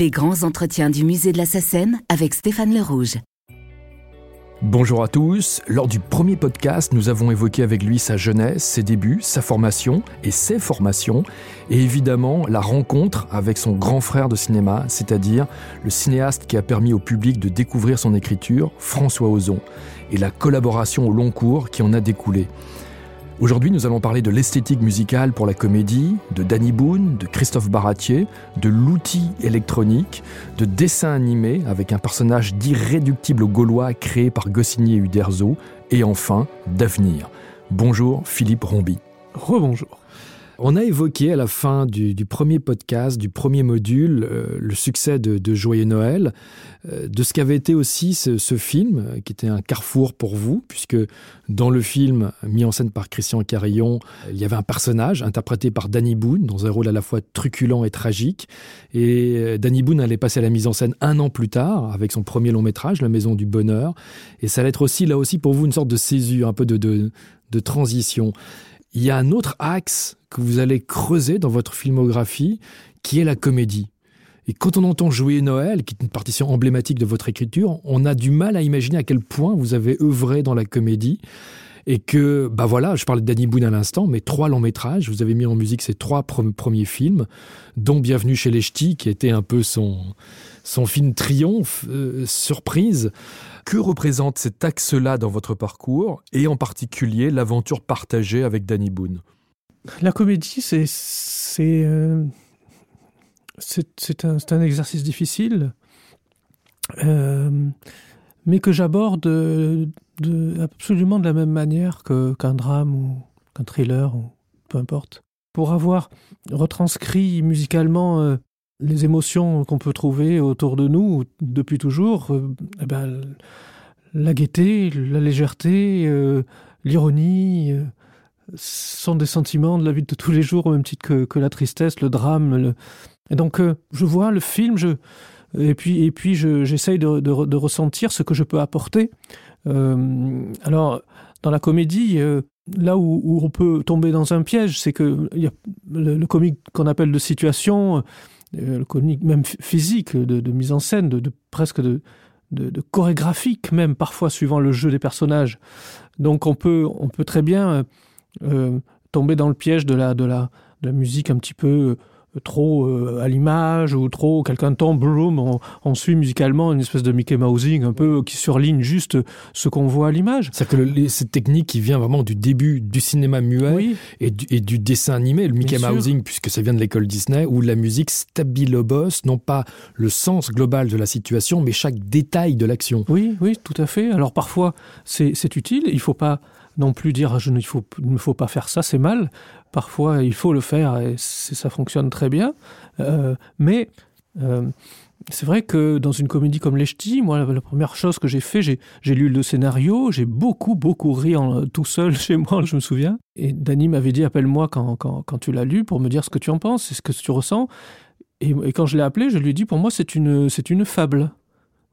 Les grands entretiens du musée de la Sassène avec Stéphane Le Rouge. Bonjour à tous. Lors du premier podcast, nous avons évoqué avec lui sa jeunesse, ses débuts, sa formation et ses formations, et évidemment la rencontre avec son grand frère de cinéma, c'est-à-dire le cinéaste qui a permis au public de découvrir son écriture, François Ozon, et la collaboration au long cours qui en a découlé. Aujourd'hui, nous allons parler de l'esthétique musicale pour la comédie, de Danny Boone, de Christophe Baratier, de l'outil électronique, de dessin animé avec un personnage d'irréductible gaulois créé par Goscinny et Uderzo, et enfin d'avenir. Bonjour Philippe Rombi. Rebonjour. On a évoqué à la fin du, premier podcast, du premier module, euh, le succès de, Joyeux Noël, euh, de ce qu'avait été aussi ce, film, euh, qui était un carrefour pour vous, puisque dans le film mis en scène par Christian Carillon, il y avait un personnage interprété par Danny Boone, dans un rôle à la fois truculent et tragique. Et Danny Boone allait passer à la mise en scène un an plus tard, avec son premier long métrage, La Maison du Bonheur. Et ça allait être aussi, là aussi, pour vous, une sorte de césure, un peu de, de transition. Il y a un autre axe que vous allez creuser dans votre filmographie, qui est la comédie. Et quand on entend jouer Noël, qui est une partition emblématique de votre écriture, on a du mal à imaginer à quel point vous avez œuvré dans la comédie. Et que, bah voilà, je parlais de Danny Boone à l'instant, mais trois longs métrages, vous avez mis en musique ces trois premiers films, dont Bienvenue chez les Ch'tis, qui était un peu son, son film triomphe, euh, surprise. Que représente cet axe-là dans votre parcours, et en particulier l'aventure partagée avec Danny Boone? La comédie, c'est c'est euh, un, un, exercice difficile, euh, mais que j'aborde de, absolument de la même manière qu'un drame ou qu'un thriller, ou peu importe. Pour avoir retranscrit musicalement euh, les émotions qu'on peut trouver autour de nous depuis toujours, euh, eh ben, la gaieté, la légèreté, euh, l'ironie euh, sont des sentiments de la vie de tous les jours au même titre que, la tristesse, le drame. Et donc je vois le film, je... et puis, et puis j'essaye de, ressentir ce que je peux apporter. alors dans la comédie, là où, on peut tomber dans un piège, c'est que y a le, comique qu'on appelle de situation euh, le comique même physique, de, mise en scène, de, presque de, de, chorégraphique même parfois suivant le jeu des personnages. Donc on peut, on peut très bien euh, euh tomber dans le piège de la, de la, de la musique un petit peu trop euh, à l'image ou trop quelqu'un tombe boum, on, on suit musicalement une espèce de Mickey Mousing un peu qui surligne juste ce qu'on voit à l'image. C'est que le, cette technique qui vient vraiment du début du cinéma muet oui. et, du, et, du, dessin animé, le Mickey Mousing puisque ça vient de l'école Disney où la musique stabilobos non pas le sens global de la situation mais chaque détail de l'action. Oui, oui, tout à fait. Alors parfois c'est utile, il faut pas non plus dire je ne faut, faut pas faire ça, c'est mal. Parfois, il faut le faire et ça fonctionne très bien. Euh, mais euh, c'est vrai que dans une comédie comme Les Ch'tis, moi, la, première chose que j'ai fait, j'ai lu le scénario, j'ai beaucoup, beaucoup ri en, tout seul chez moi, je me souviens. Et Danny m'avait dit appelle-moi quand, quand, quand tu l'as lu pour me dire ce que tu en penses et ce que tu ressens. Et, et quand je l'ai appelé, je lui ai dit pour moi, c'est une, une fable.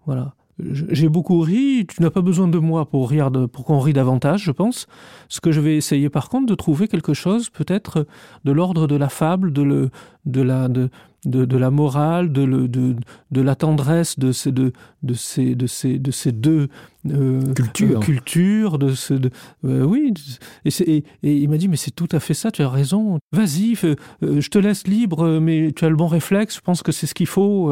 Voilà j'ai beaucoup ri, tu n'as pas besoin de moi pour rire de, pour qu'on rit davantage, je pense. Ce que je vais essayer par contre de trouver quelque chose peut-être de l'ordre de la fable, de, le, de, la, de, de, de la morale, de, le, de, de la tendresse de ces, de, de ces, de ces, de ces deux euh, cultures. Euh, de ce, de, euh, oui, et, et, et il m'a dit mais c'est tout à fait ça, tu as raison. Vas-y, euh, je te laisse libre, mais tu as le bon réflexe, je pense que c'est ce qu'il faut.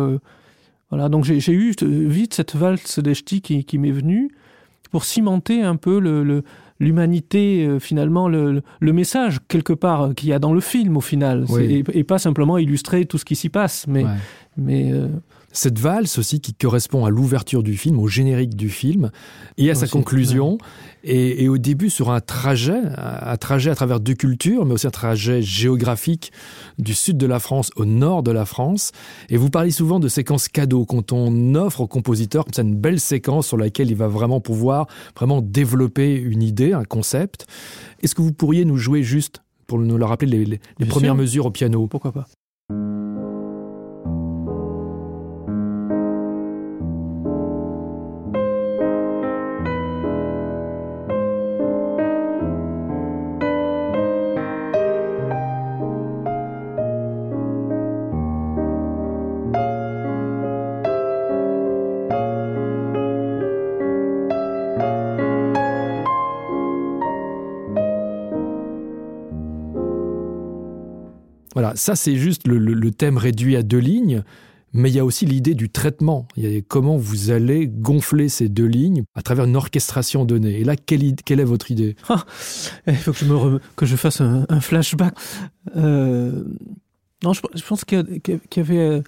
Euh, Voilà, donc j'ai eu vite cette valse des ch'tis qui, qui m'est venue pour cimenter un peu l'humanité euh, finalement le, le message quelque part qu'il y a dans le film au final oui. et, et pas simplement illustrer tout ce qui s'y passe mais, ouais. mais euh, cette valse aussi qui correspond à l'ouverture du film au générique du film et à aussi, sa conclusion ouais. et, et au début sur un trajet un trajet à travers deux cultures mais aussi un trajet géographique du sud de la France au nord de la France. Et vous parlez souvent de séquences cadeaux. Quand on offre au compositeur comme ça une belle séquence sur laquelle il va vraiment pouvoir vraiment développer une idée un concept. Est ce que vous pourriez nous jouer juste pour nous le rappeler les, les, les premières sûr. mesures au piano? Pourquoi pas? Voilà, ça c'est juste le, thème réduit à deux lignes, mais il y a aussi l'idée du traitement. Il y a comment vous allez gonfler ces deux lignes à travers une orchestration donnée. Et là, quelle, est votre idée? Ah, Il faut que je, fasse un, flashback. Euh... Non, je, pense qu'il y, avait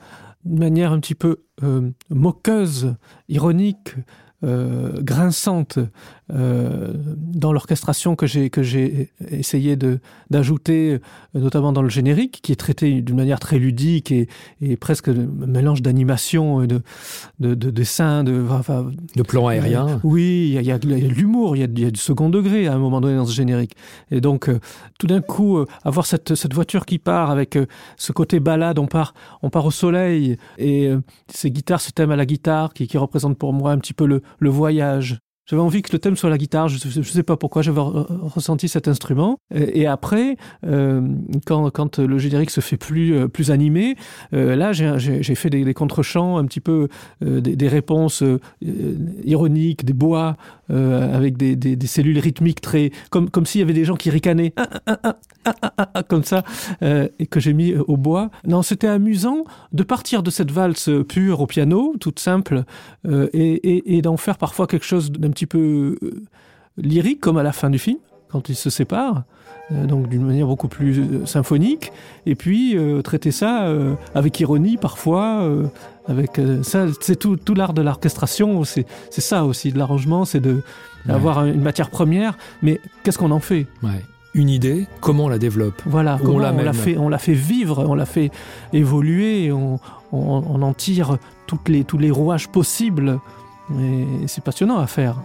une manière un petit peu euh, moqueuse, ironique, euh, grinçante euh, dans l'orchestration que j'ai que j'ai essayé de d'ajouter euh, notamment dans le générique qui est traité d'une manière très ludique et, et presque mélange d'animation et de, de, de dessin de enfin, de plan aérien. euh, oui il y a, a l'humour il, y a du second degré à un moment donné dans ce générique. Et donc euh, tout d'un coup euh, avoir cette, cette voiture qui part avec euh, ce côté balade on part on part au soleil et euh, ces guitares ce thème à la guitare qui, qui représente pour moi un petit peu le le voyage. J'avais envie que le thème soit la guitare, je ne sais pas pourquoi j'avais ressenti cet instrument. Et, après, euh, quand, le générique se fait plus, euh, animé, euh, là j'ai fait des, des contre-champs, un petit peu des, des réponses ironiques, des bois euh, avec des, des, des cellules rythmiques très comme, comme s'il y avait des gens qui ricanaient ah, ah, ah, ah, ah, ah, comme ça euh, et que j'ai mis au bois. Non, c'était amusant de partir de cette valse pure au piano, toute simple, euh, et, et, et d'en faire parfois quelque chose d'un petit peu euh, lyrique comme à la fin du film quand ils se séparent euh, donc d'une manière beaucoup plus euh, symphonique. Et puis euh, traiter ça avec ironie parfois avec ça c'est tout, tout l'art de l'orchestration c'est ça aussi de l'arrangement c'est de ouais. avoir une matière première. Mais qu'est-ce qu'on en fait? Ouais. Une idée comment on la développe? Voilà on l'a fait on l'a fait vivre on l'a fait évoluer on, on, on en tire toutes les tous les rouages possibles. Et c'est passionnant à faire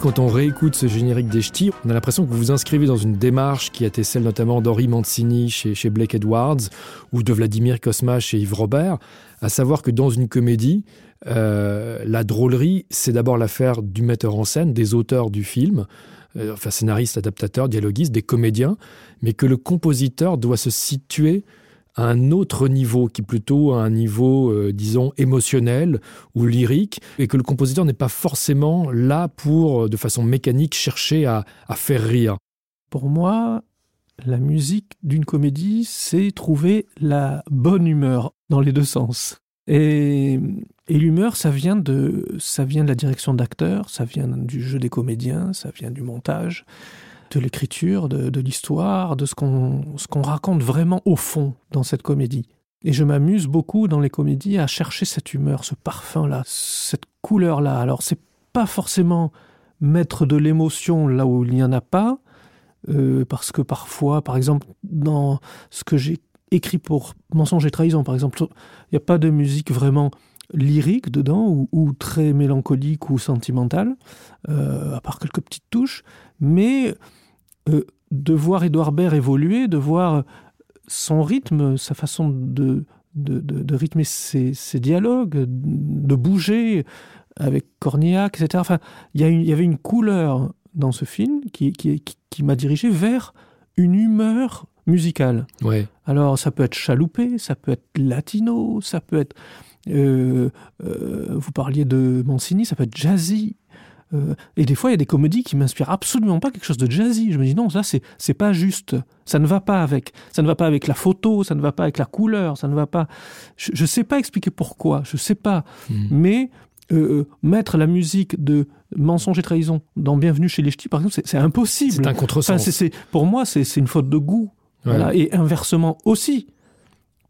quand on réécoute ce générique des ch'tis, on a l'impression que vous vous inscrivez dans une démarche qui a été celle notamment d'Henri Mancini chez, Blake Edwards ou de Vladimir Kosma chez Yves Robert, à savoir que dans une comédie, euh, la drôlerie, c'est d'abord l'affaire du metteur en scène, des auteurs du film, euh, enfin scénariste, adaptateur, dialoguiste, des comédiens, mais que le compositeur doit se situer un autre niveau qui plutôt un niveau euh, disons émotionnel ou lyrique et que le compositeur n'est pas forcément là pour euh, de façon mécanique chercher à, à faire rire. Pour moi la musique d'une comédie c'est trouver la bonne humeur dans les deux sens. Et, et l'humeur ça vient de ça vient de la direction d'acteurs ça vient du jeu des comédiens ça vient du montage de l'écriture, de, de l'histoire, de ce qu'on qu raconte vraiment au fond dans cette comédie. Et je m'amuse beaucoup dans les comédies à chercher cette humeur, ce parfum-là, cette couleur-là. Alors c'est pas forcément mettre de l'émotion là où il n'y en a pas, euh, parce que parfois, par exemple, dans ce que j'ai écrit pour mensonge et trahison, par exemple, il n'y a pas de musique vraiment lyrique dedans ou, ou très mélancolique ou sentimentale, euh, à part quelques petites touches, mais euh, de voir Edouard Baird évoluer, de voir son rythme, sa façon de, de, de, de rythmer ses, ses dialogues, de bouger avec Cornillac, etc. Enfin, il, y y avait une couleur dans ce film qui, qui, qui, qui m'a dirigé vers une humeur musicale. Ouais. Alors ça peut être chaloupé, ça peut être latino, ça peut être Euh, euh, vous parliez de Mancini, ça peut être jazzy. Euh, et des fois, il y a des comédies qui m'inspirent absolument pas quelque chose de jazzy. Je me dis non, ça c'est c'est pas juste. Ça ne va pas avec. Ça ne va pas avec la photo. Ça ne va pas avec la couleur. Ça ne va pas. Je, je sais pas expliquer pourquoi. Je sais pas. Hmm. Mais euh, mettre la musique de Mensonge et trahison dans Bienvenue chez les Ch'tis, par exemple, c'est- impossible. C'est un contresens. Enfin, pour moi, c'est c'est une faute de goût. Ouais. Voilà. Et inversement aussi.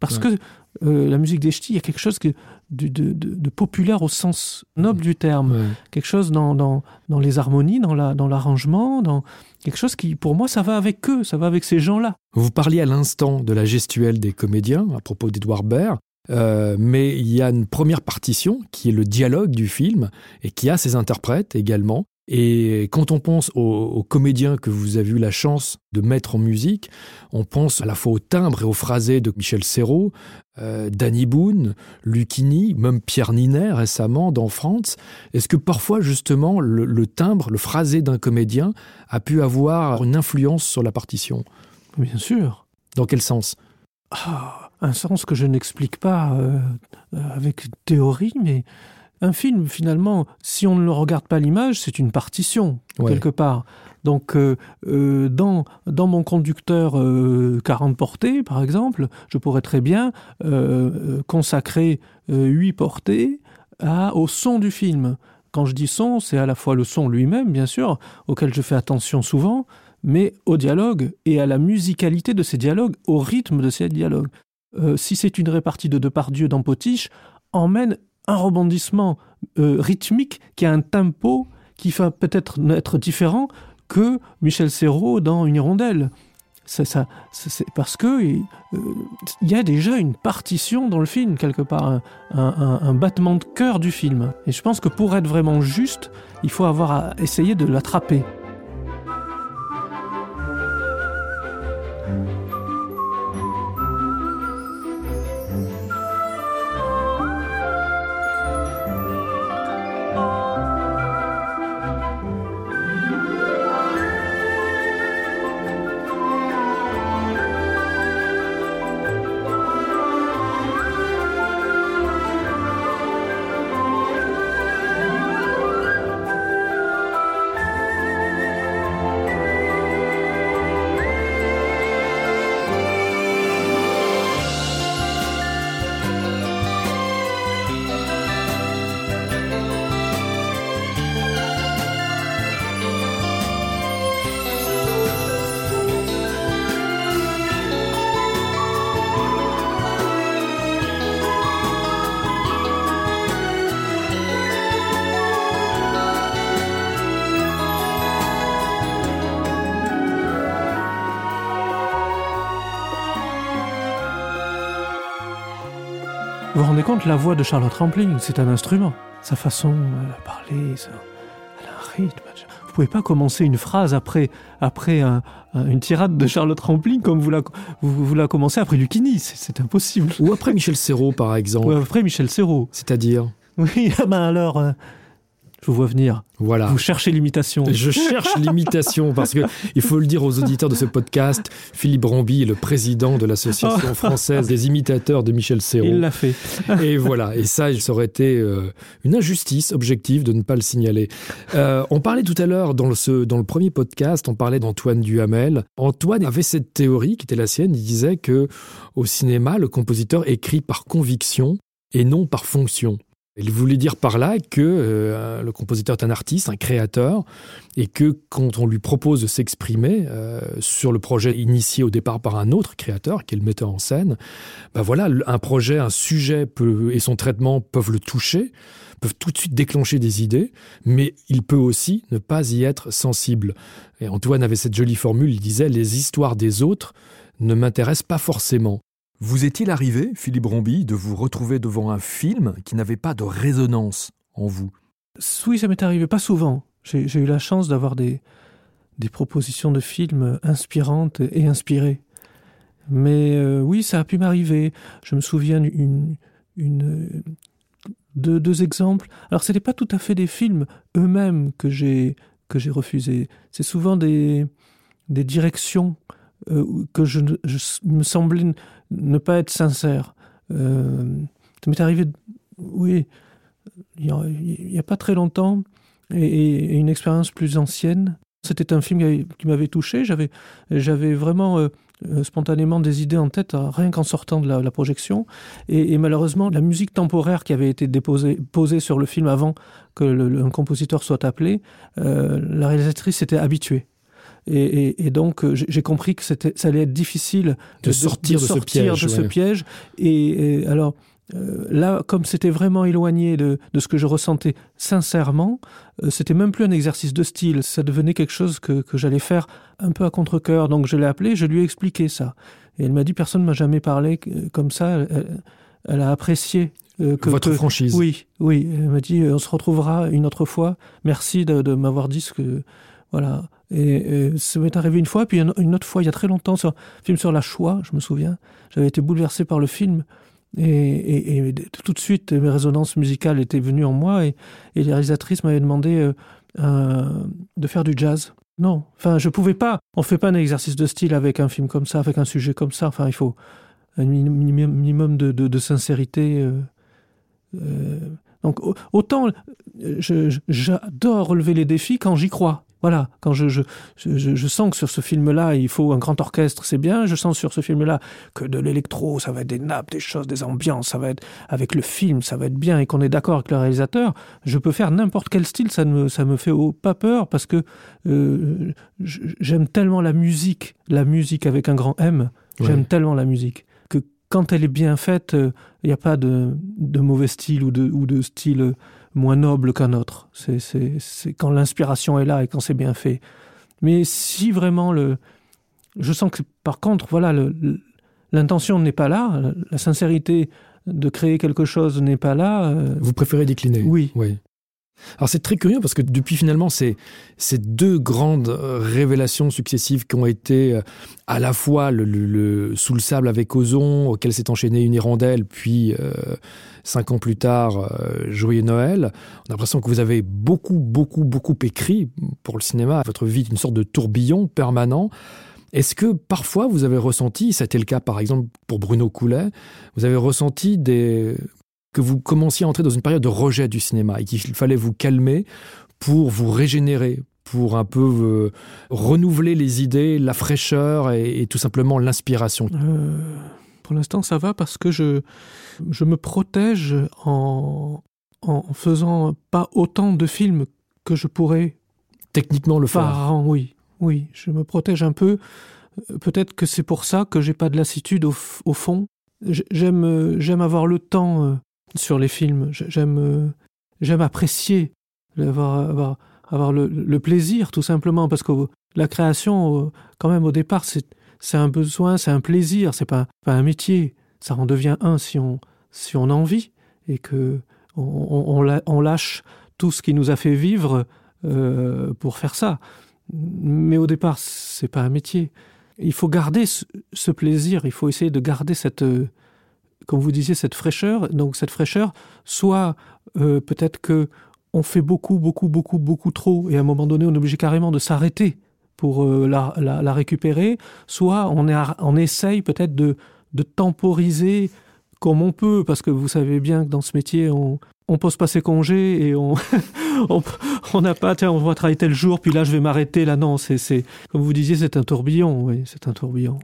Parce Ouais. que euh, la musique des ch'tis, il y a quelque chose que, de, de- de- de populaire au sens noble du terme. Ouais. Quelque chose dans, dans, dans les harmonies, dans la- dans l'arrangement, dans quelque chose qui, pour moi, ça va avec eux, ça va avec ces gens-là. Vous parliez à l'instant de la gestuelle des comédiens à propos d'Edouard Baird, euh, mais il y a une première partition qui est le dialogue du film et qui a ses interprètes également. Et quand on pense aux, aux comédiens que vous avez eu la chance de mettre en musique, on pense à la fois au timbre et au phrasé de Michel Serrault, euh, Danny Boone, Lucchini, même Pierre Ninet récemment dans France. Est-ce que parfois justement le, le timbre, le phrasé d'un comédien a pu avoir une influence sur la partition? Bien sûr. Dans quel sens? Ah, un sens que je n'explique pas euh, euh, avec théorie, mais un film, finalement, si on ne le regarde pas l'image, c'est une partition, Ouais. quelque part. Donc, euh, euh, dans, dans mon conducteur euh, 40 portées, par exemple, je pourrais très bien euh, consacrer euh, 8 portées à, au son du film. Quand je dis son, c'est à la fois le son lui-même, bien sûr, auquel je fais attention souvent, mais au dialogue et à la musicalité de ces dialogues, au rythme de ces dialogues. Si c'est une répartie de Depardieu dans Potiche, emmène un rebondissement euh, rythmique qui a un tempo qui va peut-être être différent que Michel Serrault dans Une hirondelle. C'est parce que euh, il y a déjà une partition dans le film quelque part, un- un battement de cœur du film. Et je pense que pour être vraiment juste, il faut avoir à essayer de l'attraper. Vous vous rendez compte, la voix de Charlotte Rampling, c'est un instrument. Sa façon de parler, ça- elle a un rythme. Vous pouvez pas commencer une phrase après, après un- un- une tirade de Charlotte Rampling comme vous la, vous, vous la commencez après Lucchini. C'est- C'est impossible. Ou après Michel Serrault, par exemple. Ou après Michel Serrault. C'est-à-dire? Oui, ah ben alors, euh, je vous vois venir. Voilà. Vous cherchez l'imitation. Je cherche l'imitation parce que il faut le dire aux auditeurs de ce podcast. Philippe Ramby est le président de l'association française des imitateurs de Michel Il Serrault. l'a fait. Et voilà. Et ça, ça aurait été euh, une injustice objective de ne pas le signaler. Euh, on parlait tout à l'heure dans le, ce- dans le premier podcast, on parlait d'Antoine Duhamel. Antoine avait cette théorie qui était la sienne. Il disait que au cinéma, le compositeur écrit par conviction et non par fonction. Il voulait dire par là que euh, le compositeur est un artiste, un créateur, et que quand on lui propose de s'exprimer euh, sur le projet initié au départ par un autre créateur, qui est le metteur en scène, ben voilà, un projet, un sujet peut, et son traitement peuvent le toucher, peuvent tout de suite déclencher des idées, mais il peut aussi ne pas y être sensible. Et Antoine avait cette jolie formule, il disait les histoires des autres ne m'intéressent pas forcément. Vous est-il arrivé, Philippe Rombi, de vous retrouver devant un film qui n'avait pas de résonance en vous? Oui, ça m'est arrivé, pas souvent. J'ai eu la chance d'avoir des, propositions de films inspirantes et inspirées. Mais euh, oui, ça a pu m'arriver. Je me souviens d'une une, deux, exemples. Alors, ce n'était pas tout à fait des films eux-mêmes que j'ai refusés. C'est souvent des, directions euh, que je, me semblait ne pas être sincère. Euh, ça m'est arrivé Oui, il n'y a, pas très longtemps, et, une expérience plus ancienne. C'était un film qui m'avait touché. J'avais, vraiment euh, euh, spontanément des idées en tête, rien qu'en sortant de la, projection. Et, malheureusement, la musique temporaire qui avait été posée sur le film avant que le, compositeur soit appelé, la réalisatrice s'était habituée. Et, donc, j'ai compris que ça allait être difficile de, sortir, de, ce piège. De ce piège. et alors, euh, là, comme c'était vraiment éloigné de, ce que je ressentais sincèrement, euh, c'était même plus un exercice de style, ça devenait quelque chose que, j'allais faire un peu à contre-coeur. Donc je l'ai appelé, je lui ai expliqué ça. Et elle m'a dit, personne ne m'a jamais parlé comme ça. Elle, a apprécié euh, que, votre franchise. Oui, oui. Elle m'a dit, on se retrouvera une autre fois. Merci de, m'avoir dit ce que... Voilà. Et, ça m'est arrivé une fois, puis une, autre fois, il y a très longtemps, sur un film sur la Shoah, je me souviens. J'avais été bouleversé par le film. Et, tout de suite, mes résonances musicales étaient venues en moi et, les réalisatrices m'avaient demandé euh, euh, de faire du jazz. Non, enfin, je pouvais pas. On fait pas un exercice de style avec un film comme ça, avec un sujet comme ça. Enfin, il faut un minimum de, sincérité. Euh, donc, autant j'adore relever les défis quand j'y crois. Voilà, quand je, je, je, je, sens que sur ce film-là, il faut un grand orchestre, c'est bien. Je sens sur ce film-là que de l'électro, ça va être des nappes, des choses, des ambiances, ça va être avec le film, ça va être bien et qu'on est d'accord avec le réalisateur. Je peux faire n'importe quel style, ça ne me, ça me fait pas peur parce que euh, j'aime tellement la musique, la musique avec un grand M. J'aime tellement la musique que quand elle est bien faite, il euh, n'y a pas de, de, mauvais style ou de, ou de style moins noble qu'un autre. C'est quand l'inspiration est là et quand c'est bien fait. Mais si vraiment le, je sens que par contre, voilà, l'intention n'est pas là, la sincérité de créer quelque chose n'est pas là. Euh, Vous préférez décliner Oui. Oui. Alors c'est très curieux parce que depuis finalement ces, ces deux grandes euh, révélations successives qui ont été euh, à la fois le, Sous le sable avec Ozon, auquel s'est enchaîné une hirondelle, puis euh, cinq ans plus tard Joyeux Noël, on a l'impression que vous avez beaucoup, beaucoup, beaucoup écrit pour le cinéma. Votre vie est une sorte de tourbillon permanent. Est-ce que parfois vous avez ressenti, été le cas par exemple pour Bruno Coulet, vous avez ressenti des, que vous commenciez à entrer dans une période de rejet du cinéma et qu'il fallait vous calmer pour vous régénérer, pour un peu euh, renouveler les idées, la fraîcheur et, tout simplement l'inspiration euh, Pour l'instant, ça va parce que je, je me protège en, en faisant pas autant de films que je pourrais. Techniquement le faire. oui, oui, je me protège un peu. Peut-être que c'est pour ça que j'ai pas de lassitude au, au fond. J'aime, j'aime avoir le temps euh, sur les films. J'aime, euh, j'aime apprécier, avoir, avoir, le, plaisir, tout simplement, parce que la création, euh, quand même, au départ, c'est, c'est un besoin, c'est un plaisir, c'est pas, pas un métier. Ça en devient un si on, si on et que on, lâche tout ce qui nous a fait vivre euh, pour faire ça. Mais au départ, c'est pas un métier. Il faut garder ce, plaisir, il faut essayer de garder cette, comme vous disiez, cette fraîcheur. Donc cette fraîcheur, soit euh, peut-être que on fait beaucoup, beaucoup, beaucoup, beaucoup trop, et à un moment donné, on est obligé carrément de s'arrêter pour euh, la, récupérer, soit on, essaye peut-être de, temporiser comme on peut, parce que vous savez bien que dans ce métier, on, on pose pas ses congés et on n'a pas tiens on va travailler tel jour puis là je vais m'arrêter là non c'est comme vous disiez c'est un tourbillon oui c'est un tourbillon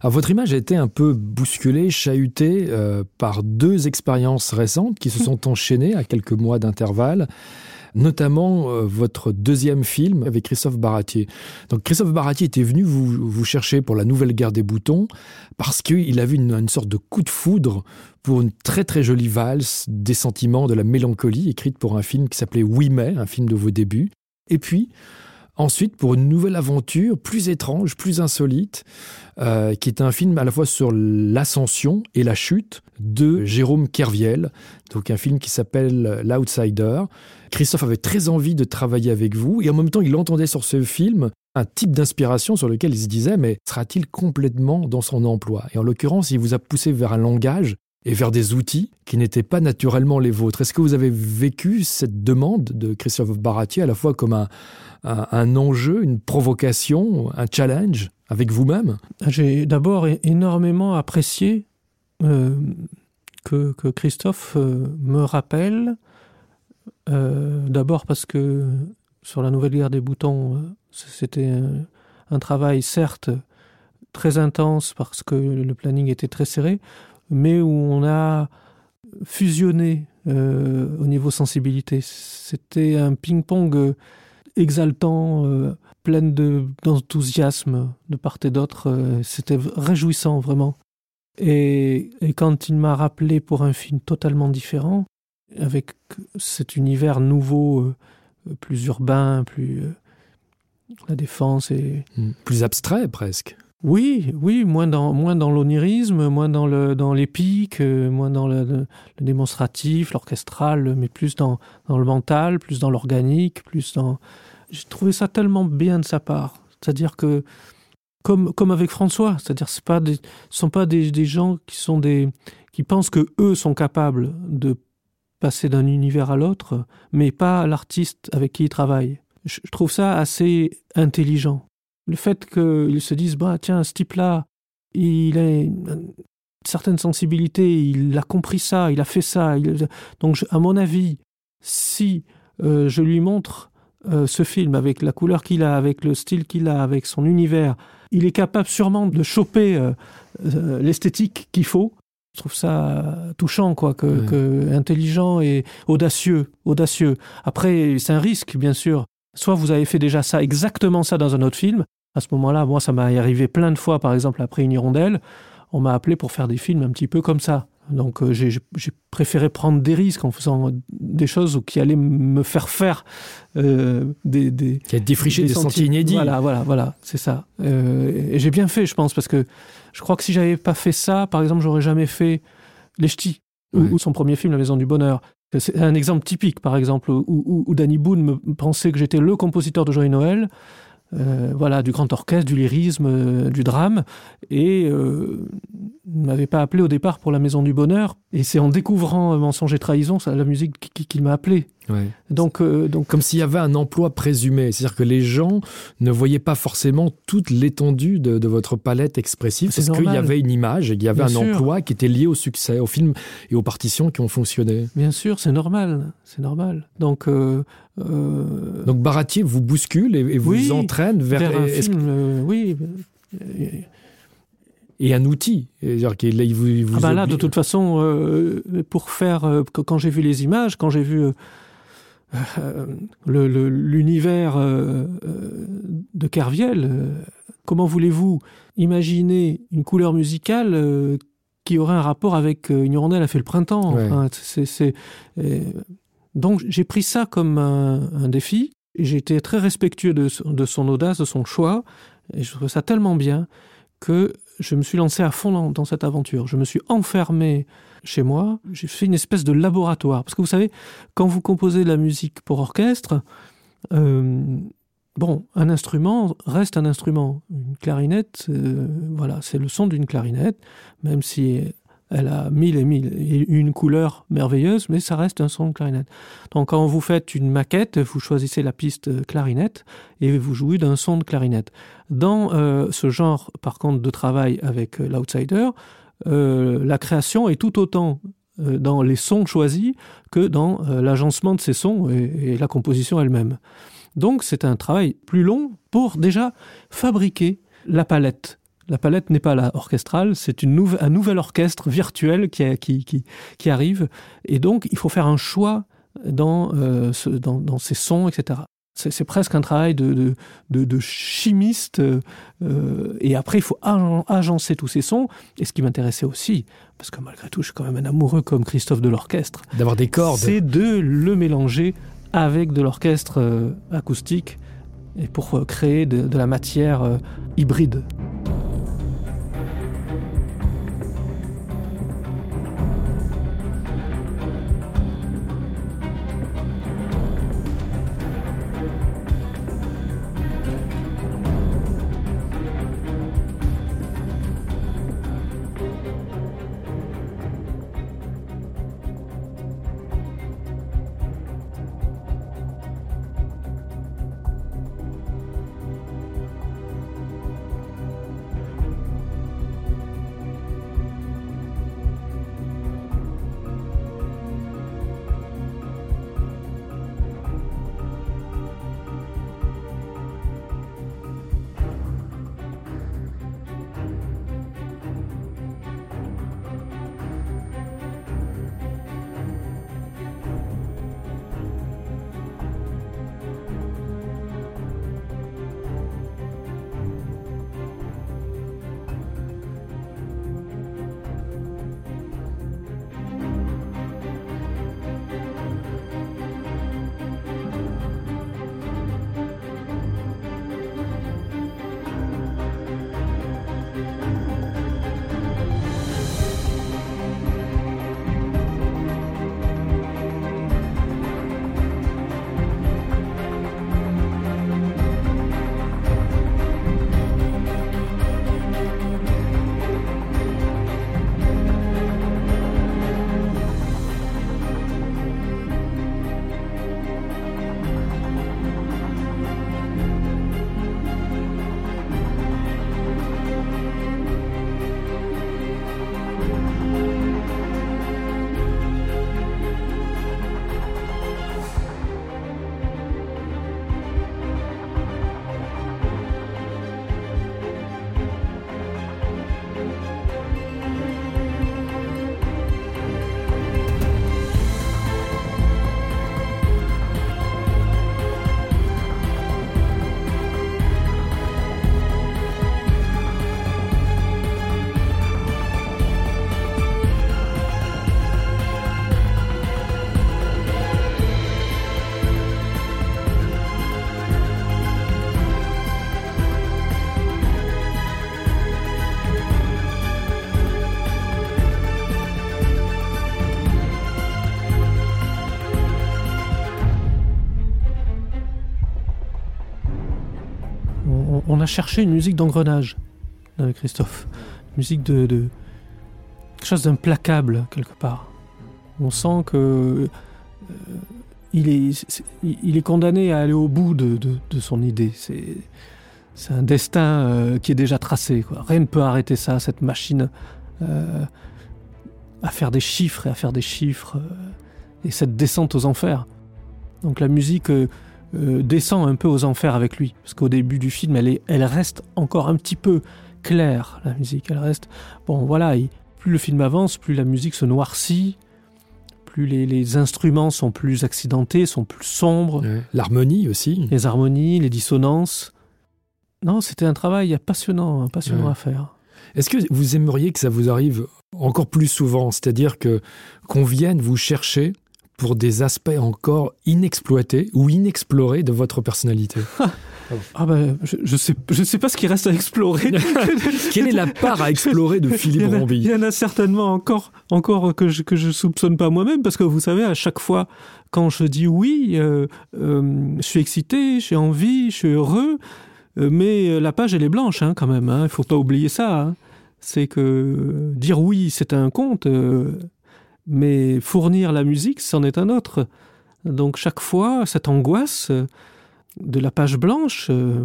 alors, votre image a été un peu bousculée, chahutée euh, par deux expériences récentes qui se sont enchaînées à quelques mois d'intervalle notamment euh, votre deuxième film avec Christophe Baratier. Donc Christophe Baratier était venu vous, vous chercher pour la nouvelle guerre des boutons parce qu'il a vu une, une, sorte de coup de foudre pour une très très jolie valse des sentiments, de la mélancolie, écrite pour un film qui s'appelait Oui mais, un film de vos débuts. Et puis, Ensuite, pour une nouvelle aventure plus étrange, plus insolite, euh, qui est un film à la fois sur l'ascension et la chute de Jérôme Kerviel, donc un film qui s'appelle L'Outsider. Christophe avait très envie de travailler avec vous et en même temps, il entendait sur ce film un type d'inspiration sur lequel il se disait mais sera-t-il complètement dans son emploi? Et en l'occurrence, il vous a poussé vers un langage et vers des outils qui n'étaient pas naturellement les vôtres. Est-ce que vous avez vécu cette demande de Christophe Baratier à la fois comme un, un, enjeu, une provocation, un challenge avec vous-même? J'ai d'abord énormément apprécié euh, que, Christophe euh, me rappelle. Euh, D'abord parce que sur la nouvelle guerre des boutons, c'était un, un, travail certes très intense parce que le planning était très serré, mais où on a fusionné au niveau sensibilité. C'était un ping-pong exaltant, euh, plein d'enthousiasme de, part et d'autre. Euh, C'était réjouissant vraiment. Et, et quand il m'a rappelé pour un film totalement différent, avec cet univers nouveau, euh, plus urbain, plus euh, la défense et mmh. plus abstrait presque. Oui, oui, moins dans, moins dans l'onirisme, moins dans le dans l'épique, euh, moins dans le, le, le démonstratif, l'orchestral, mais plus dans, dans le mental, plus dans l'organique, plus dans. J'ai trouvé ça tellement bien de sa part. C'est-à-dire que comme, comme avec François, c'est-à-dire c'est pas des sont pas des, des gens qui sont des qui pensent que eux sont capables de passer d'un univers à l'autre, mais pas l'artiste avec qui ils travaillent. Je, trouve ça assez intelligent le fait qu'ils se disent bah tiens ce type là il a une certaine sensibilité il a compris ça il a fait ça donc à mon avis si euh, je lui montre euh, ce film avec la couleur qu'il a avec le style qu'il a avec son univers il est capable sûrement de choper euh, euh, l'esthétique qu'il faut. Je trouve ça touchant quoi que, intelligent et audacieux audacieux. Après c'est un risque bien sûr. Soit vous avez fait déjà ça exactement ça dans un autre film. À ce moment là moi ça m'a arrivé plein de fois par exemple après une hirondelle. On m'a appelé pour faire des films un petit peu comme ça donc euh, j'ai préféré prendre des risques en faisant des choses qui allaient me faire faire euh, des, des qui défriché des, des sentiers inédits. Voilà voilà voilà c'est ça. Euh, et j'ai bien fait je pense parce que je crois que si j'avais pas fait ça par exemple j'aurais jamais fait les ch'tis ouais. ou, ou son premier film la maison du bonheur. C'est un exemple typique par exemple où, où, où danny boone me pensait que j'étais le compositeur de joyeux noël euh, voilà du grand orchestre du lyrisme euh, du drame. Et euh, m'avait pas appelé au départ pour la maison du bonheur. Et c'est en découvrant euh, mensonge et trahison ça la musique qu'il qui m'a appelé Ouais. Donc, euh, donc comme s'il y avait un emploi présumé, c'est-à-dire que les gens ne voyaient pas forcément toute l'étendue de, de votre palette expressive parce qu'il y avait une image et il y avait Bien un sûr. emploi qui était lié au succès, au film et aux partitions qui ont fonctionné. Bien sûr, c'est normal, c'est normal. Donc euh, euh... donc Baratier vous bouscule et, et vous oui, entraîne vers, vers un film, oui. Et un outil il vous, il vous ah ben là de toute façon pour faire quand j'ai vu les images quand j'ai vu l'univers euh, euh, de Kerviel, euh, comment voulez-vous imaginer une couleur musicale euh, qui aurait un rapport avec euh, une hirondelle a fait le printemps ouais. enfin, c est, c est, euh, donc j'ai pris ça comme un, un défi et j'ai été très respectueux de, de son audace de son choix et je trouve ça tellement bien que je me suis lancé à fond dans, dans cette aventure je me suis enfermé euh, chez moi, j'ai fait une espèce de laboratoire. Parce que vous savez, quand vous composez de la musique pour orchestre, euh, bon, un instrument reste un instrument. Une clarinette, euh, voilà, c'est le son d'une clarinette, même si elle a mille et mille une couleur merveilleuse, mais ça reste un son de clarinette. Donc quand vous faites une maquette, vous choisissez la piste clarinette et vous jouez d'un son de clarinette. Dans euh, ce genre, par contre, de travail avec euh, l'outsider, euh, la création est tout autant euh, dans les sons choisis que dans euh, l'agencement de ces sons et, la composition elle-même. Donc c'est un travail plus long pour déjà fabriquer la palette. La palette n'est pas la orchestrale, c'est un nouvel orchestre virtuel qui, qui, arrive et donc il faut faire un choix dans ces sons, etc c'est presque un travail de, de, de, de chimiste euh, et après il faut agencer tous ces sons. Et ce qui m'intéressait aussi parce que malgré tout je suis quand même un amoureux comme Christophe de l'orchestre d'avoir des cordes. c'est de le mélanger avec de l'orchestre euh, acoustique et pour euh, créer de, la matière hybride cherché une musique d'engrenage avec Christophe. Une musique de, de quelque chose d'implacable quelque part. On sent que euh, il, est, il est condamné à aller au bout de, de, son idée. C'est un destin euh, qui est déjà tracé. Quoi. Rien ne peut arrêter ça, cette machine euh, à faire des chiffres et à faire des chiffres, euh, et cette descente aux enfers. Donc la musique euh, descend un peu aux enfers avec lui, parce qu'au début du film, elle, est, elle reste encore un petit peu claire, la musique. Elle reste. Bon, voilà, il- plus le film avance, plus la musique se noircit, plus les, les instruments sont plus accidentés, sont plus sombres Ouais. L'harmonie aussi. les harmonies, les dissonances. Non, c'était un travail passionnant, passionnant Ouais. à faire. Est-ce que vous aimeriez que ça vous arrive encore plus souvent? C'est-à-dire que qu'on vienne vous chercher pour des aspects encore inexploités ou inexplorés de votre personnalité Ah ben, je, je sais, je sais pas ce qui reste à explorer. Quelle est la part à explorer de il Philippe a, il y en a certainement encore, encore que je que je soupçonne pas moi-même, parce que vous savez, à chaque fois quand je dis oui, euh, euh, je suis excité, j'ai envie, je suis heureux, euh, mais la page elle est blanche hein, quand même. Hein, il faut pas oublier ça. hein. C'est que dire oui, c'est un conte, mais fournir la musique, c'en est un autre. Donc chaque fois, cette angoisse euh, de la page blanche, euh,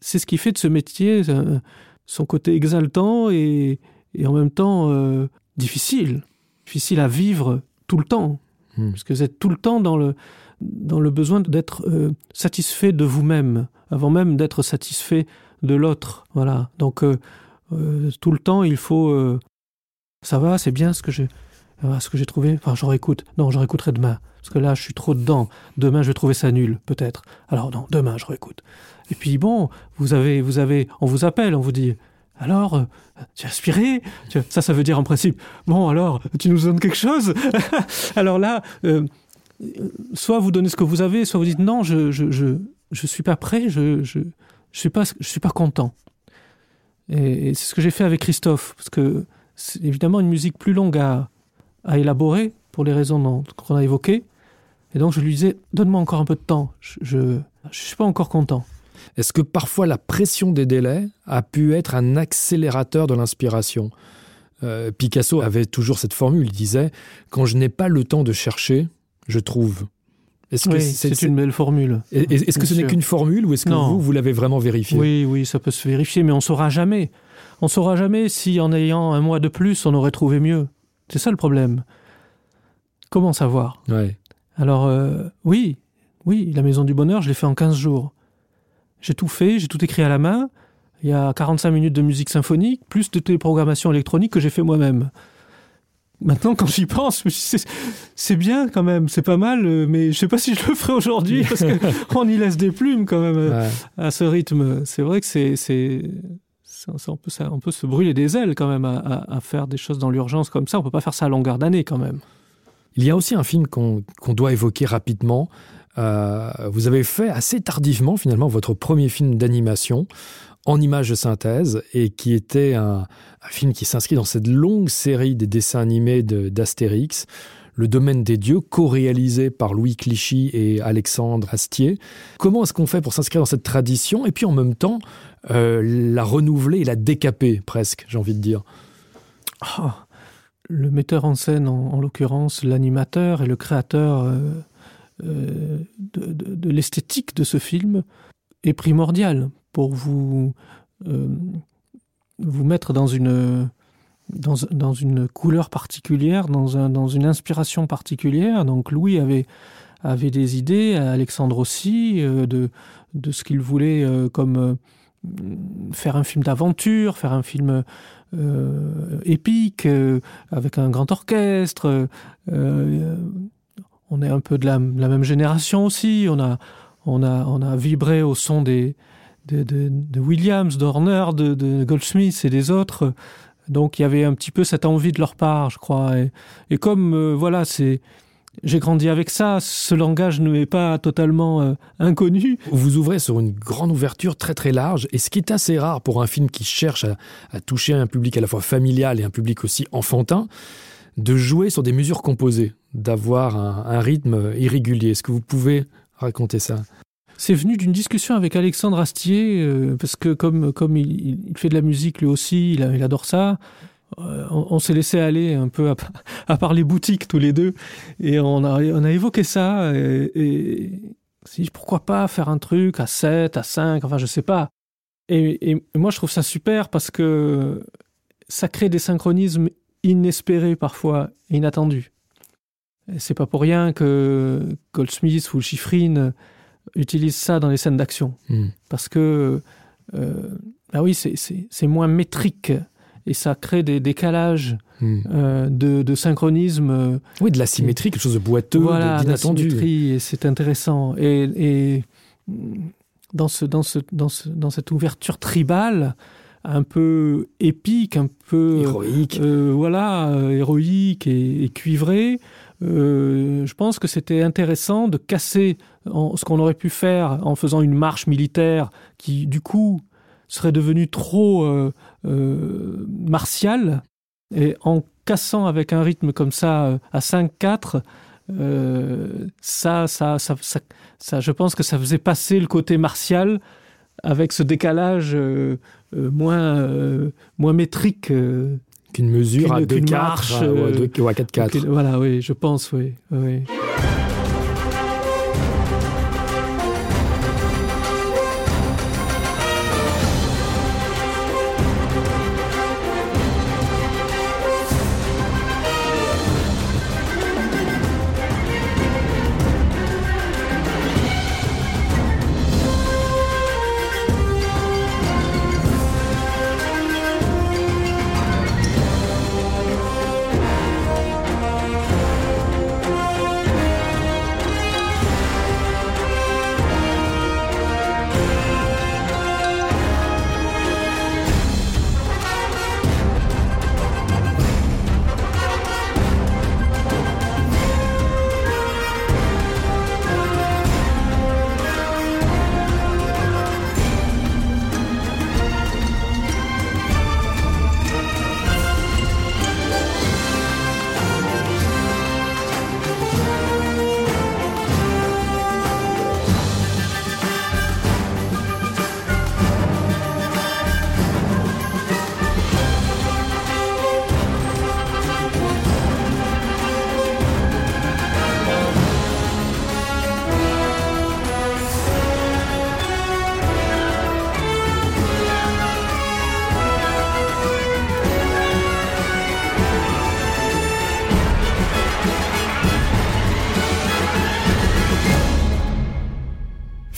c'est ce qui fait de ce métier euh, son côté exaltant et, et en même temps euh, difficile, difficile à vivre tout le temps, Hmm. parce que vous êtes tout le temps dans le, dans le besoin d'être euh, satisfait de vous-même, avant même d'être satisfait de l'autre. Voilà. Donc euh, tout le temps, il faut. ça va, c'est bien ce que j'ai, ah, ce que j'ai trouvé. Enfin, je réécoute. Non, je réécouterai demain, parce que là, je suis trop dedans. Demain, je vais trouver ça nul, peut-être. Alors non, demain, je réécoute. Et puis bon, vous avez, vous avez, on vous appelle, on vous dit. Alors, euh, tu as aspiré Ça, ça veut dire en principe. Bon, alors, tu nous donnes quelque chose? Alors là, euh, soit vous donnez ce que vous avez, soit vous dites non, je je je, je suis pas prêt, je je je suis pas suis pas content. Et, et c'est ce que j'ai fait avec Christophe, parce que c'est évidemment une musique plus longue à à élaborer pour les raisons qu'on a évoquées. Et donc je lui disais donne-moi encore un peu de temps. Je je, je suis pas encore content. Est-ce que parfois la pression des délais a pu être un accélérateur de l'inspiration? Euh, Picasso avait toujours cette formule, il disait « Quand je n'ai pas le temps de chercher, je trouve ». Est-ce que c'est une belle formule. est- est-ce que ce n'est qu'une formule ou est-ce que Non. vous, vous l'avez vraiment vérifié Oui, oui, ça peut se vérifier, mais on saura jamais. On saura jamais si en ayant un mois de plus, on aurait trouvé mieux. C'est ça le problème. Comment savoir? Ouais. Alors, euh, oui, oui, la Maison du Bonheur, je l'ai fait en 15 jours. J'ai tout fait, j'ai tout écrit à la main. Il y a 45 minutes de musique symphonique, plus de téléprogrammation électronique que j'ai fait moi-même. Maintenant, quand j'y pense, je me dis, c'est c'est bien quand même, c'est pas mal, euh, mais je sais pas si je le ferai aujourd'hui parce qu'on y laisse des plumes quand même euh, Ouais. à ce rythme. C'est vrai que c'est, on, peut, se brûler des ailes quand même à, faire des choses dans l'urgence comme ça. On peut pas faire ça à longueur d'année quand même. Il y a aussi un film qu'on doit évoquer rapidement. Euh, vous avez fait assez tardivement finalement votre premier film d'animation en images de synthèse et qui était un, film qui s'inscrit dans cette longue série des dessins animés d'Astérix, Le Domaine des Dieux, co-réalisé par Louis Clichy et Alexandre Astier. Comment est-ce qu'on fait pour s'inscrire dans cette tradition? Et puis en même temps euh, la renouveler et la décaper presque, j'ai envie de dire Ah, le metteur en scène, en, en l'occurrence l'animateur et le créateur euh, euh, de, l'esthétique de ce film, est primordial pour vous, vous mettre dans une, dans, une couleur particulière, dans, un, dans une inspiration particulière. Donc Louis avait, avait des idées, Alexandre aussi, de, de ce qu'il voulait comme faire un film d'aventure, faire un film euh, épique, euh, avec un grand orchestre. euh, on est un peu de la, même génération aussi. On a, on a, on a vibré au son des, de, de, de Williams, d'Horner, de, Goldsmith et des autres. Donc il y avait un petit peu cette envie de leur part, je crois. Et, comme voilà, c'est j'ai grandi avec ça, ce langage ne m'est pas totalement euh, inconnu. Vous ouvrez sur une grande ouverture très très large, et ce qui est assez rare pour un film qui cherche à, à toucher un public à la fois familial et un public aussi enfantin, de jouer sur des mesures composées, d'avoir un, un rythme irrégulier. Est-ce que vous pouvez raconter ça? C'est venu d'une discussion avec Alexandre Astier, euh, parce que comme, comme il, il, fait de la musique lui aussi, il, il adore ça. Euh, on, on s'est laissé aller un peu à, à part les boutiques tous les deux, et on a, on a évoqué ça. Et, et si pourquoi pas faire un truc à 7, à 5, enfin je sais pas. Et, et moi je trouve ça super parce que ça crée des synchronismes inespérés parfois, inattendus. C'est pas pour rien que Goldsmith ou Chiffrine utilisent ça dans les scènes d'action Mm. parce que euh, ah oui c'est moins métrique et ça crée des décalages Mm. euh, de, de synchronisme euh, Oui, de la symétrie, quelque chose de boiteux, voilà, d'inattendu. et c'est intéressant et, et dans, ce, dans, ce, dans, ce, dans cette ouverture tribale un peu épique un peu Héroïque. euh, voilà euh, héroïque et, et cuivré euh, je pense que c'était intéressant de casser en, ce qu'on aurait pu faire en faisant une marche militaire qui du coup serait devenue trop martiale et en cassant avec un rythme comme ça euh, à 5-4 euh, ça, ça, ça, je pense que ça faisait passer le côté martial avec ce décalage euh, euh, moins, euh, moins métrique euh, Qu'une mesure à qu'une- 2 qu'une 4 marche, ou à euh, 2 ou à 4 4. que- voilà oui je pense oui, oui.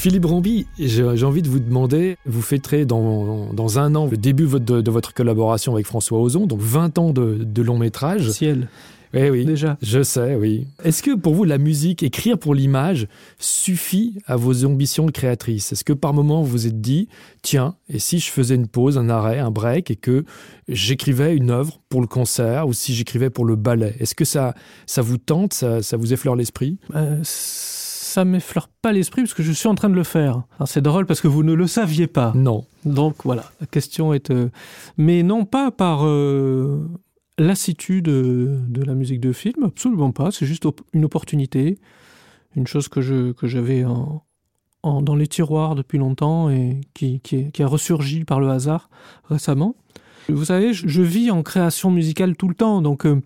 Philippe Ramby, j'ai envie de vous demander, vous fêterez dans, dans un an le début de, votre- de votre collaboration avec François Ozon, donc 20 ans de, de long métrage. ciel. Eh oui, déjà. je sais, oui. Est-ce que pour vous, la musique, écrire pour l'image, suffit à vos ambitions de créatrice? Est-ce que par moment, vous vous êtes dit, tiens, et si je faisais une pause, un arrêt, un break, et que j'écrivais une œuvre pour le concert, ou si j'écrivais pour le ballet? Est-ce que ça, ça vous tente, ça, ça vous effleure l'esprit? Euh, ça m'effleure pas l'esprit parce que je suis en train de le faire. C'est drôle parce que vous ne le saviez pas. Non. Donc voilà, la question est... euh, Mais non pas par euh, lassitude de, de la musique de film, absolument pas. C'est juste op- une opportunité, une chose que je que j'avais en, en- dans les tiroirs depuis longtemps et qui, qui, est- qui a ressurgi par le hasard récemment. Vous savez, je, je vis en création musicale tout le temps, donc euh,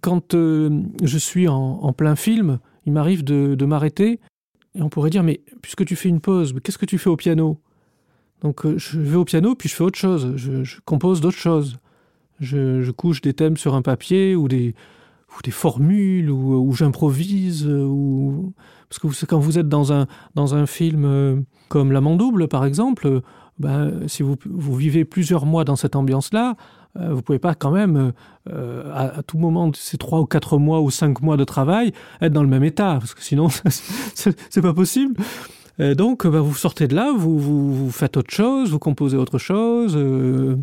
quand euh, je suis en, en plein film, il m'arrive de, m'arrêter et on pourrait dire mais puisque tu fais une pause, qu'est-ce que tu fais au piano? Donc euh, je vais au piano puis je fais autre chose, je, compose d'autres choses. Je, couche des thèmes sur un papier ou des, formules ou, j'improvise ou parce que quand vous êtes dans un, dans un film euh, comme La Mandouble par exemple, euh, ben, si vous, vivez plusieurs mois dans cette ambiance-là, vous pouvez pas quand même euh, à, à tout moment de ces trois ou quatre mois ou cinq mois de travail être dans le même état parce que sinon c'est pas possible. Et donc bah, vous sortez de là, vous, vous, vous faites autre chose, vous composez autre chose. Euh,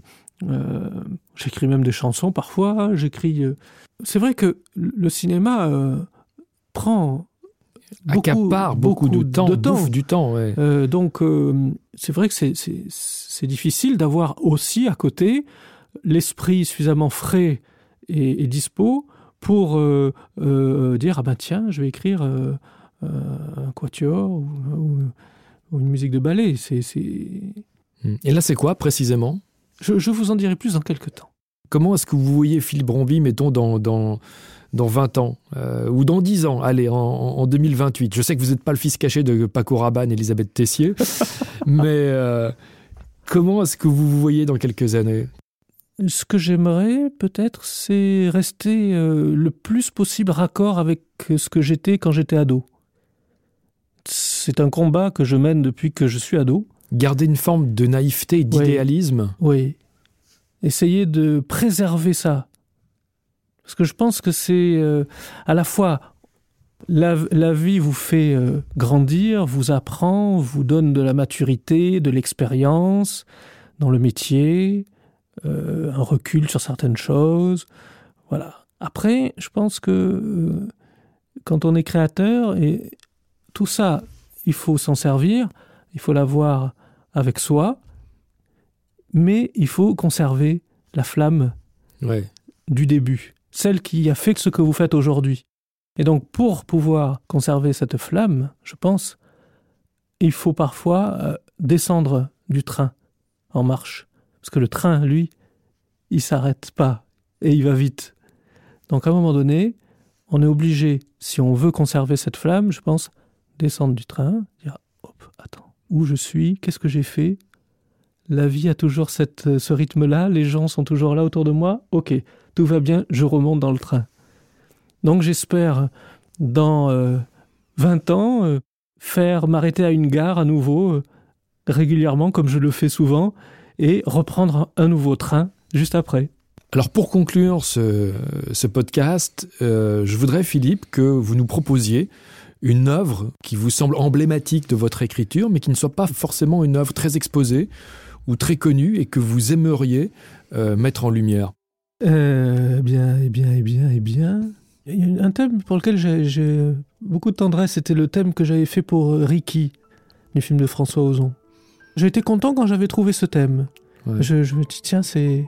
euh, j'écris même des chansons parfois. J'écris. Euh... C'est vrai que le cinéma euh, prend beaucoup, Accapare beaucoup, de temps, de temps. bouffe du temps. Ouais. Euh, donc, euh, c'est vrai que c'est difficile d'avoir aussi à côté l'esprit suffisamment frais et, et dispo pour euh, euh, dire ah ben tiens, je vais écrire euh, un quatuor ou, ou ou une musique de ballet. C'est. Et là, c'est quoi précisément? Je, je, vous en dirai plus dans quelques temps. Comment est-ce que vous voyez Philippe Bromby, mettons, dans, dans, dans 20 ans ou dans 10 ans, allez, en, en 2028 Je sais que vous n'êtes pas le fils caché de Paco Rabanne et Elisabeth Tessier, mais comment est-ce que vous vous voyez dans quelques années? Ce que j'aimerais peut-être, c'est rester euh, le plus possible raccord avec ce que j'étais quand j'étais ado. C'est un combat que je mène depuis que je suis ado. Garder une forme de naïveté et d'idéalisme. Oui. oui. Essayer de préserver ça. Parce que je pense que c'est euh, à la fois la, la, vie vous fait euh, grandir, vous apprend, vous donne de la maturité, de l'expérience dans le métier, euh, un recul sur certaines choses. Voilà. Après, je pense que euh, quand on est créateur, et tout ça, il faut s'en servir, il faut l'avoir avec soi, mais il faut conserver la flamme ouais. du début, celle qui a fait ce que vous faites aujourd'hui. Et donc, pour pouvoir conserver cette flamme, je pense, il faut parfois euh, descendre du train en marche. Parce que le train, lui, il s'arrête pas et il va vite. Donc à un moment donné, on est obligé, si on veut conserver cette flamme, je pense, descendre du train, dire hop, attends, où je suis, qu'est-ce que j'ai fait? La vie a toujours cette, ce rythme-là, les gens sont toujours là autour de moi, ok, tout va bien, je remonte dans le train. Donc j'espère, dans euh, 20 ans, euh, faire m'arrêter à une gare à nouveau, euh, régulièrement, comme je le fais souvent, et reprendre un nouveau train juste après. Alors pour conclure ce, ce podcast, euh, je voudrais Philippe que vous nous proposiez une œuvre qui vous semble emblématique de votre écriture, mais qui ne soit pas forcément une œuvre très exposée ou très connue et que vous aimeriez euh, mettre en lumière. Euh, bien, eh bien, eh bien, eh bien. Il y a un thème pour lequel j'ai beaucoup de tendresse, c'était le thème que j'avais fait pour Ricky, du film de François Ozon. J'ai été content quand j'avais trouvé ce thème. Ouais. Je, je me dis, tiens, c'est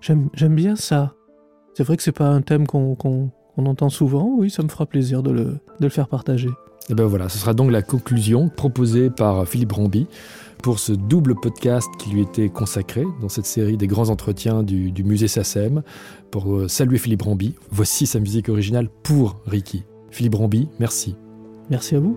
j'aime bien ça. C'est vrai que c'est pas un thème qu'on qu qu entend souvent, oui, ça me fera plaisir de le, de le faire partager. Et ben voilà, ce sera donc la conclusion proposée par Philippe Ramby pour ce double podcast qui lui était consacré dans cette série des grands entretiens du, du musée SACEM. Pour euh, saluer Philippe Ramby, voici sa musique originale pour Ricky. Philippe Ramby, merci. Merci à vous.